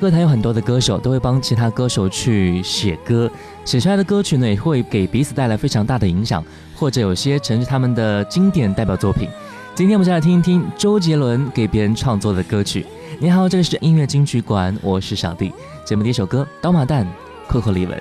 歌坛有很多的歌手都会帮其他歌手去写歌，写出来的歌曲呢也会给彼此带来非常大的影响，或者有些曾是他们的经典代表作品。今天我们就来听一听周杰伦给别人创作的歌曲。你好，这里是音乐金曲馆，我是小弟。节目第一首歌《刀马旦》，扣扣李玟。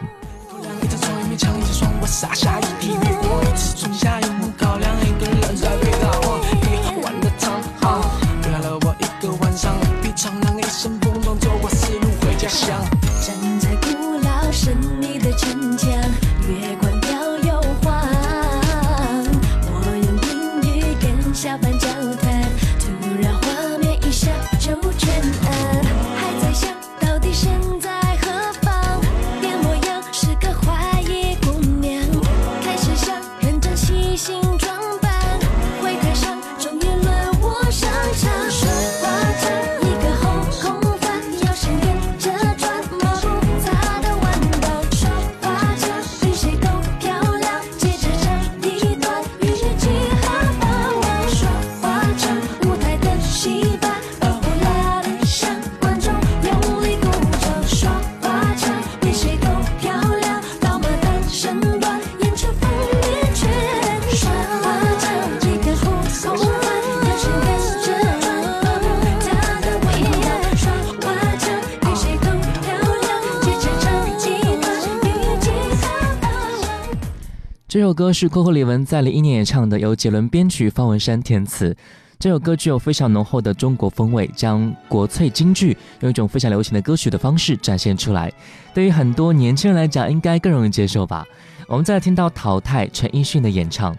这首歌是 Coco 李玟在零一年演唱的，由杰伦编曲，方文山填词。这首歌具有非常浓厚的中国风味，将国粹京剧用一种非常流行的歌曲的方式展现出来。对于很多年轻人来讲，应该更容易接受吧。我们再来听到《淘汰》，陈奕迅的演唱。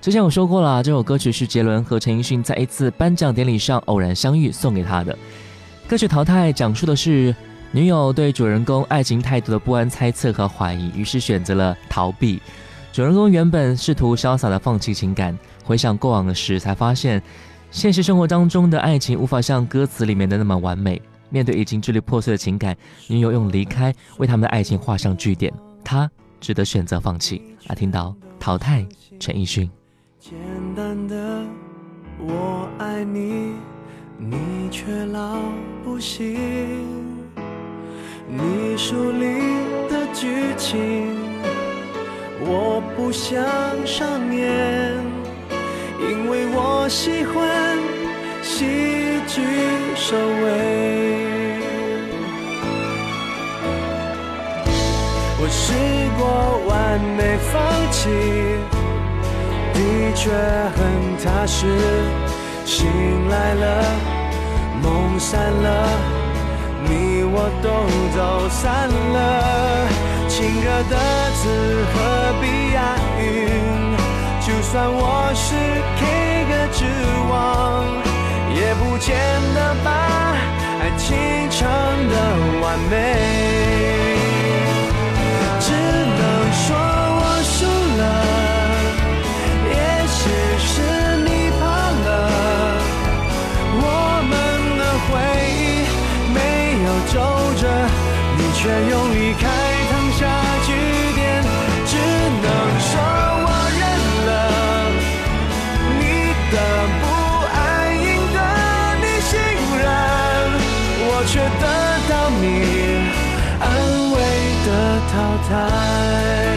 之前我说过了，这首歌曲是杰伦和陈奕迅在一次颁奖典礼上偶然相遇送给他的。歌曲《淘汰》讲述的是女友对主人公爱情态度的不安、猜测和怀疑，于是选择了逃避。主人公原本试图潇洒的放弃情感，回想过往的事，才发现现实生活当中的爱情无法像歌词里面的那么完美。面对已经支离破碎的情感，女友用离开为他们的爱情画上句点，他只得选择放弃。啊，听到淘汰，陈奕迅。简单的我爱你，你却老不信。你书里的剧情。我不想上演，因为我喜欢喜剧收尾。我试过完美放弃，的确很踏实。醒来了，梦散了，你我都走散了。情歌的词何必押韵就算我是 k 歌之王也不见得把爱情唱得完美。只能说我输了也许是你怕了。我们的回忆没有皱褶你却用离却得到你安慰的淘汰。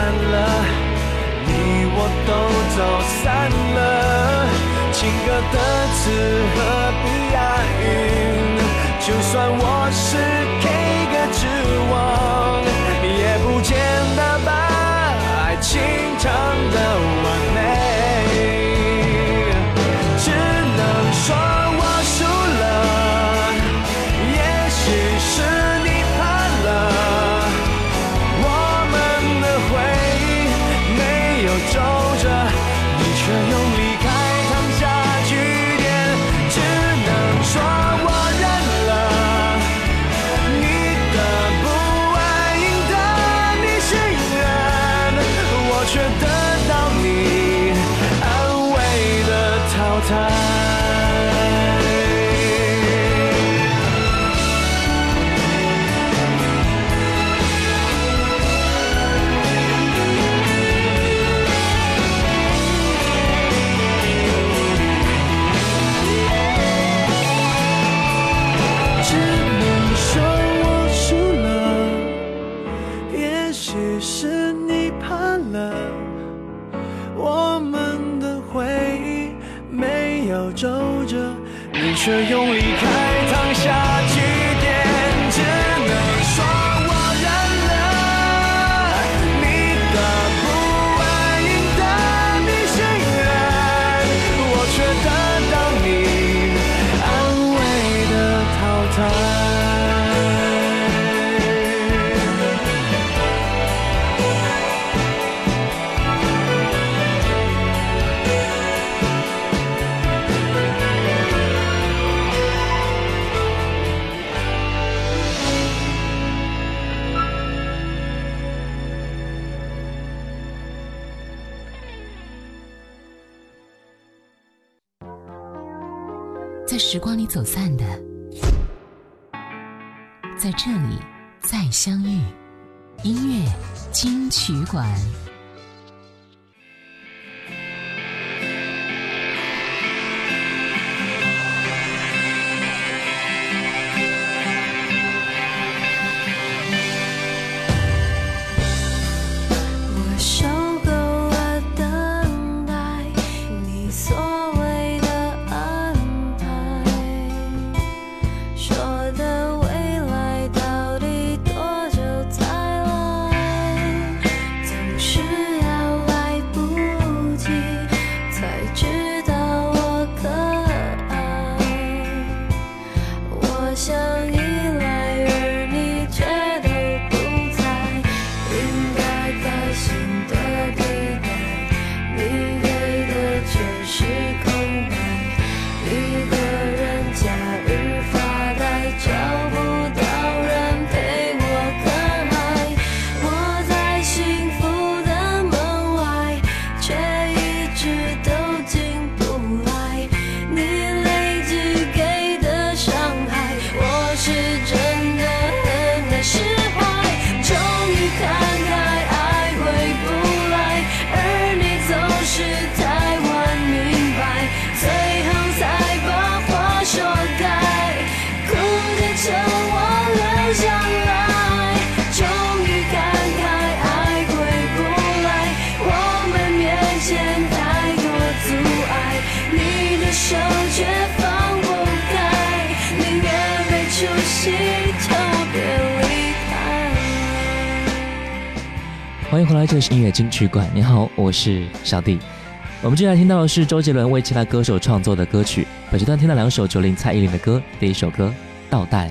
散了，你我都走散了，情歌的词何必押韵，就算我是 k 歌之王，也不见得把爱情唱得完。走着，你却用力。却用离开走散的。在这里再相遇音乐金曲馆。欢迎回来，这里是音乐金曲馆。你好，我是小弟。我们接下来听到的是周杰伦为其他歌手创作的歌曲。本阶段听到两首九零蔡依林的歌，第一首歌倒带。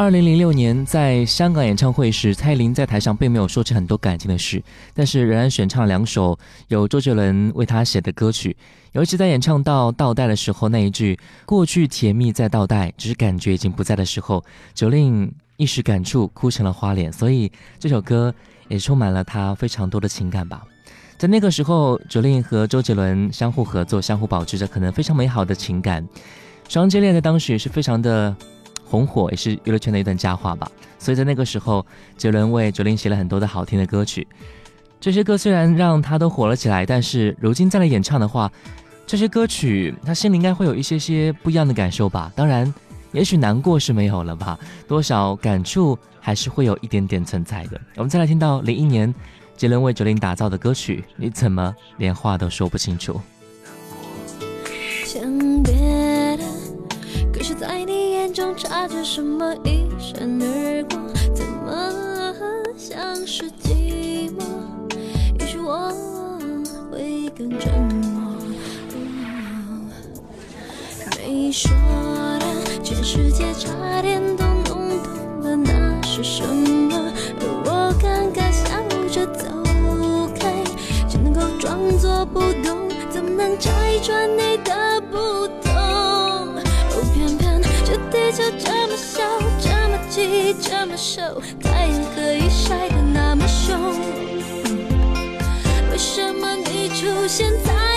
二零零六年在香港演唱会时，蔡依林在台上并没有说起很多感情的事，但是仍然选唱了两首由周杰伦为她写的歌曲。尤其在演唱到倒带的时候，那一句“过去甜蜜在倒带，只是感觉已经不在”的时候，九令一时感触，哭成了花脸。所以这首歌也充满了她非常多的情感吧。在那个时候，九令和周杰伦相互合作，相互保持着可能非常美好的情感。双接恋在当时也是非常的红火，也是娱乐圈的一段佳话吧。所以在那个时候，杰伦为九令写了很多的好听的歌曲。这些歌虽然让他都火了起来，但是如今再来演唱的话，这些歌曲他心里应该会有一些些不一样的感受吧。当然，也许难过是没有了吧，多少感触还是会有一点点存在的。我们再来听到零一年杰伦为九令打造的歌曲，你怎么连话都说不清楚？眼中插着什么一闪而过，怎么像是寂寞？也许我会更沉默。没说的，全世界差点都弄懂了那是什么，而我尴尬笑着走开，只能够装作不懂，怎么能拆穿你的不懂？就，这地球这么小，这么挤，这么瘦，太阳可以晒得那么凶。为什么你出现在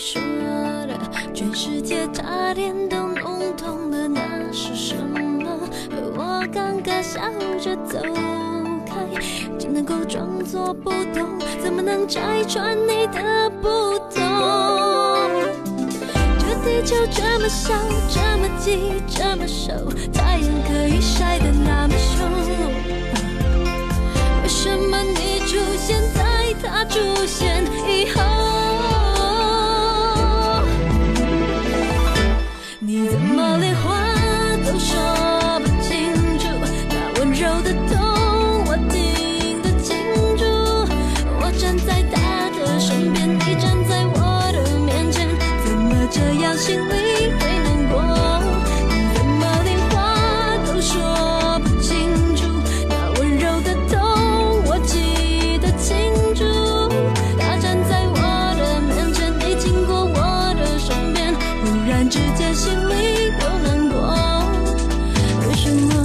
你说的，全世界差点都弄懂了那是什么。而我尴尬笑着走开，只能够装作不懂。怎么能拆穿你的不同？这地球这么小，这么挤，这么瘦，太阳可以晒得那么凶。为什么你出现在他出现以后？直接，心里都难过，为什么？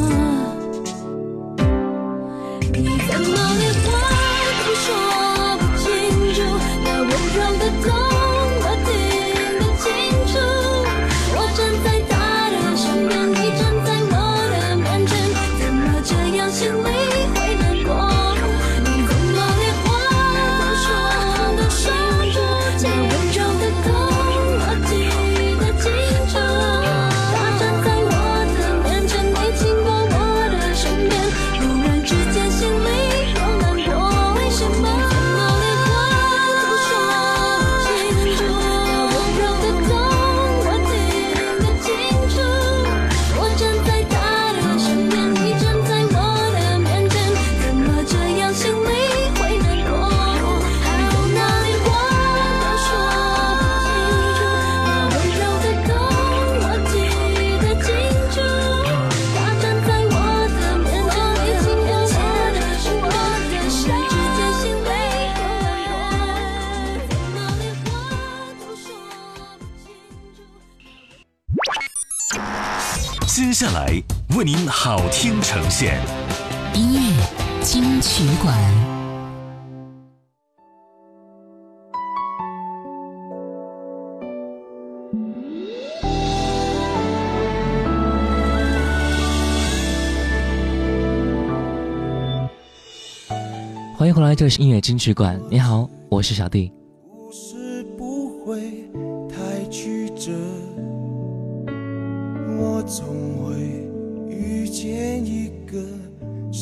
下来为您好听呈现，音乐金曲馆。欢迎回来，这里是音乐金曲馆。你好，我是小弟。故事不会太曲折，我总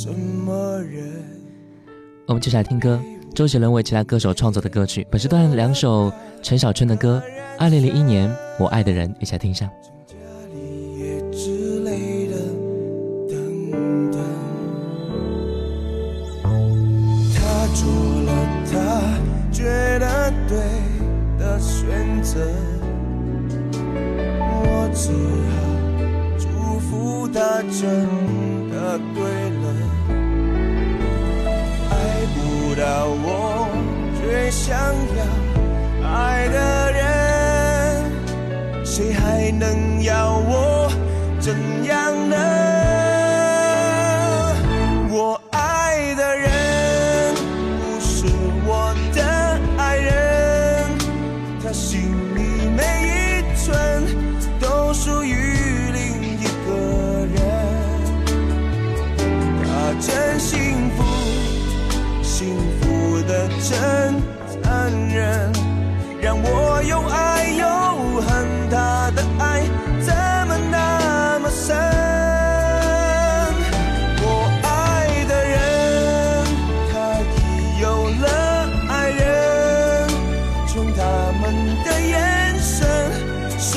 什么人。我们接下来听歌，周杰伦为其他歌手创作的歌曲。本时段两首陈小春的歌，《二零零一年我爱的人》，一起来听一下。选择，我只好祝福他真的对想要爱的人。谁还能要我怎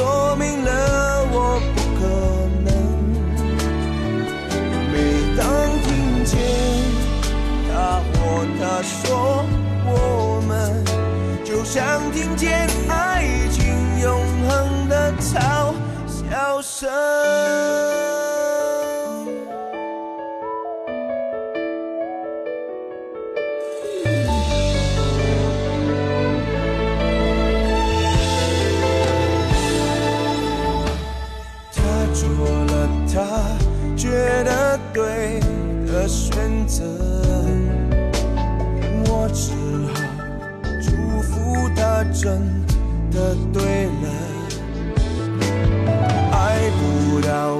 说明了我不可能。每当听见他或她说我们。就像听见爱情永恒的嘲笑声。我只好。祝福他真的对了，爱不到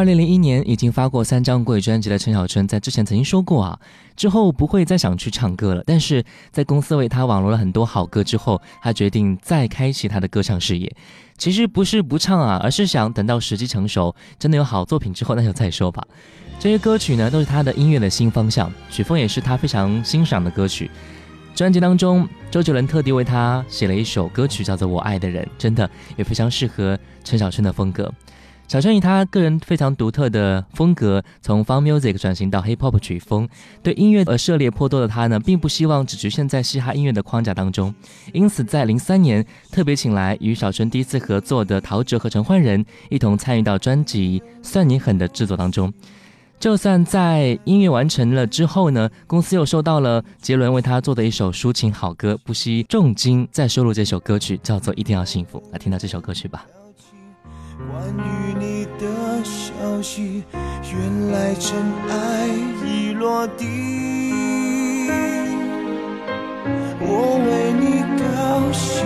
二零零一年已经发过三张国语专辑的陈小春，在之前曾经说过啊，之后不会再想去唱歌了。但是在公司为他网罗了很多好歌之后，他决定再开启他的歌唱事业。其实不是不唱啊，而是想等到时机成熟，真的有好作品之后，那就再说吧。这些歌曲呢，都是他的音乐的新方向，曲风也是他非常欣赏的歌曲。专辑当中，周杰伦特地为他写了一首歌曲，叫做《我爱的人》，真的也非常适合陈小春的风格。小春以他个人非常独特的风格，从 fun music 转型到 hip hop 曲风，对音乐而涉猎颇多的他呢，并不希望只局限在嘻哈音乐的框架当中。因此，在零三年特别请来与小春第一次合作的陶喆和陈奂仁一同参与到专辑《算你狠》的制作当中。就算在音乐完成了之后呢，公司又收到了杰伦为他做的一首抒情好歌，不惜重金再收录这首歌曲，叫做《一定要幸福》。来听到这首歌曲吧。关于你的消息，原来尘埃已落地。我为你高兴，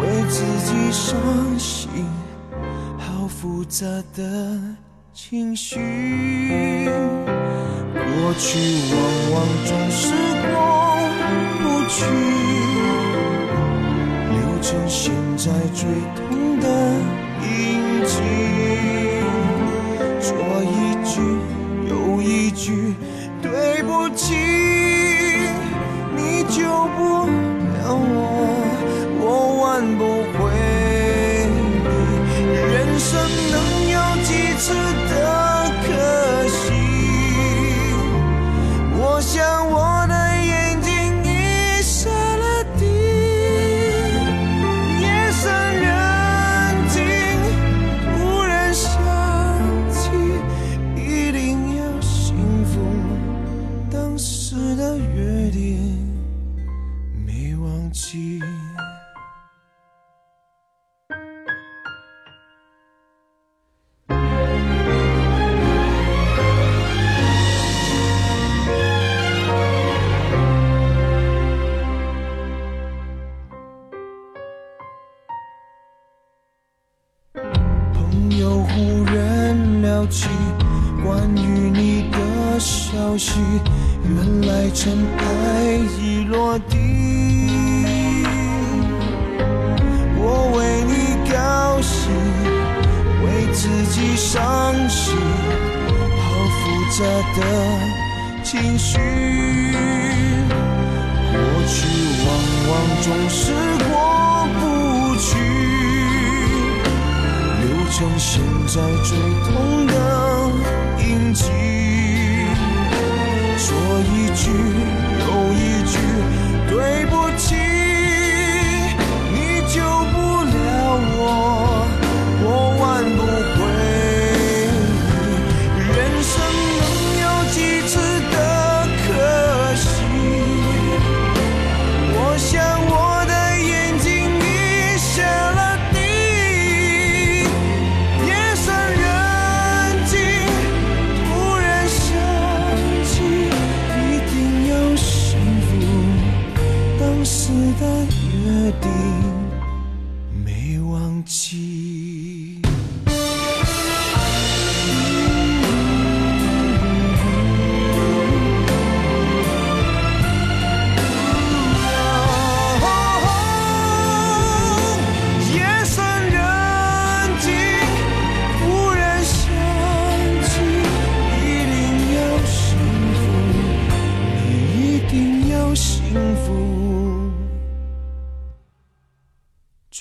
为自己伤心，好复杂的情绪。过去往往总是过不去，留成现在最痛的。平静，说一句又一句对不起，你救不了我，我挽不回你。人生能有几次在最痛的印记。说一句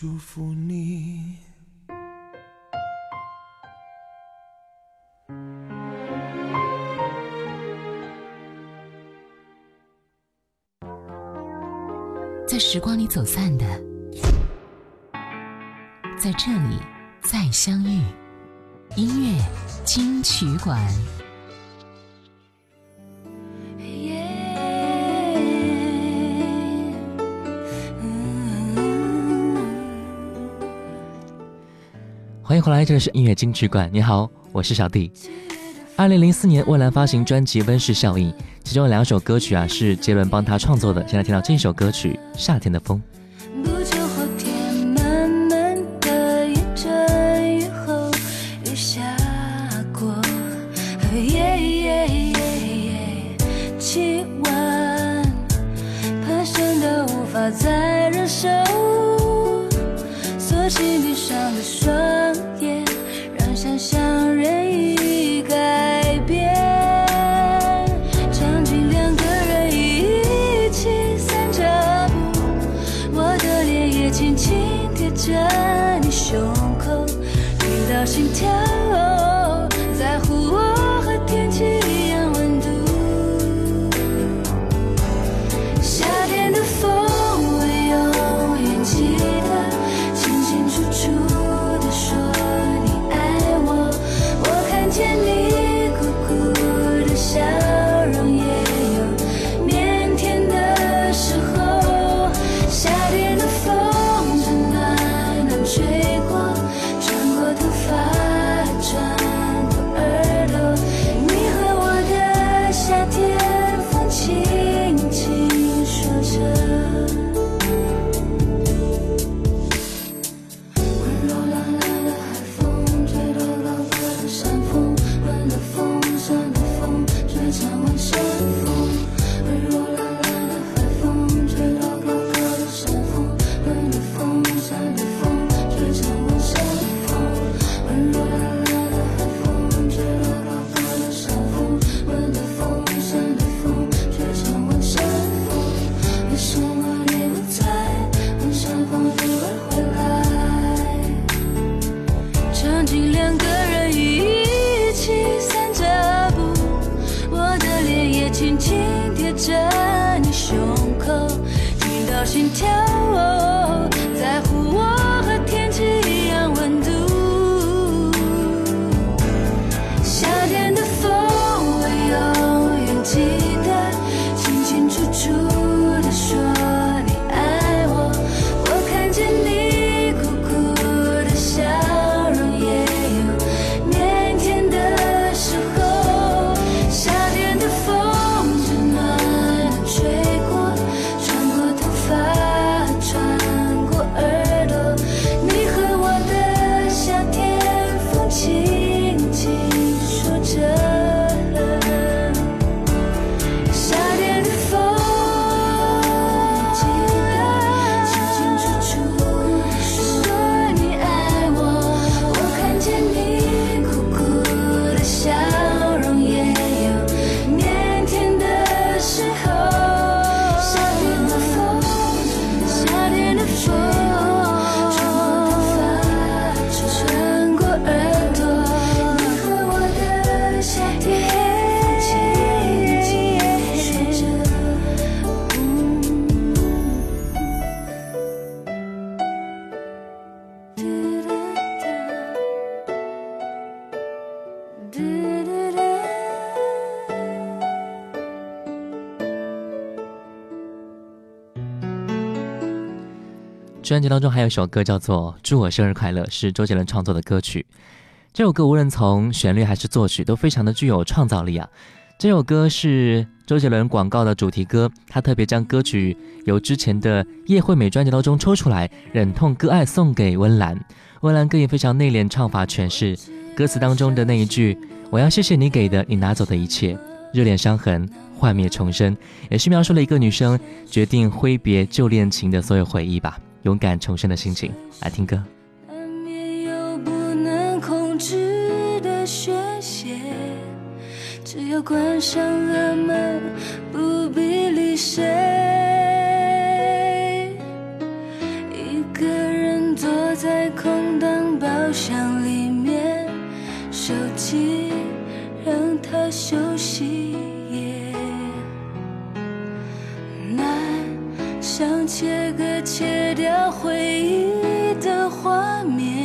祝福你，在时光里走散的，在这里再相遇。音乐金曲馆，迎来，这个是音乐金曲馆。你好，我是小弟。二零零四年，蔚蓝发行专辑《温室效应》，其中有两首歌曲啊是杰伦帮他创作的。现在听到这首歌曲《夏天的风》。再忍受。我心闭上了双眼让想象任意专辑当中还有一首歌叫做《祝我生日快乐》，是周杰伦创作的歌曲。这首歌无论从旋律还是作曲都非常的具有创造力啊！这首歌是周杰伦广告的主题歌，他特别将歌曲由之前的叶惠美专辑当中抽出来，忍痛割爱送给温岚。温岚更以非常内敛唱法诠释歌词当中的那一句：“我要谢谢你给的，你拿走的一切，热恋伤痕幻灭重生”，也是描述了一个女生决定挥别旧恋情的所有回忆吧。勇敢重生的心情，来听歌。难免有不能控制的宣泄，只要关上了门，不必理谁。一个人坐在空荡包厢里面，手机让它休息想切割切掉回忆的画面，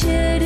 切。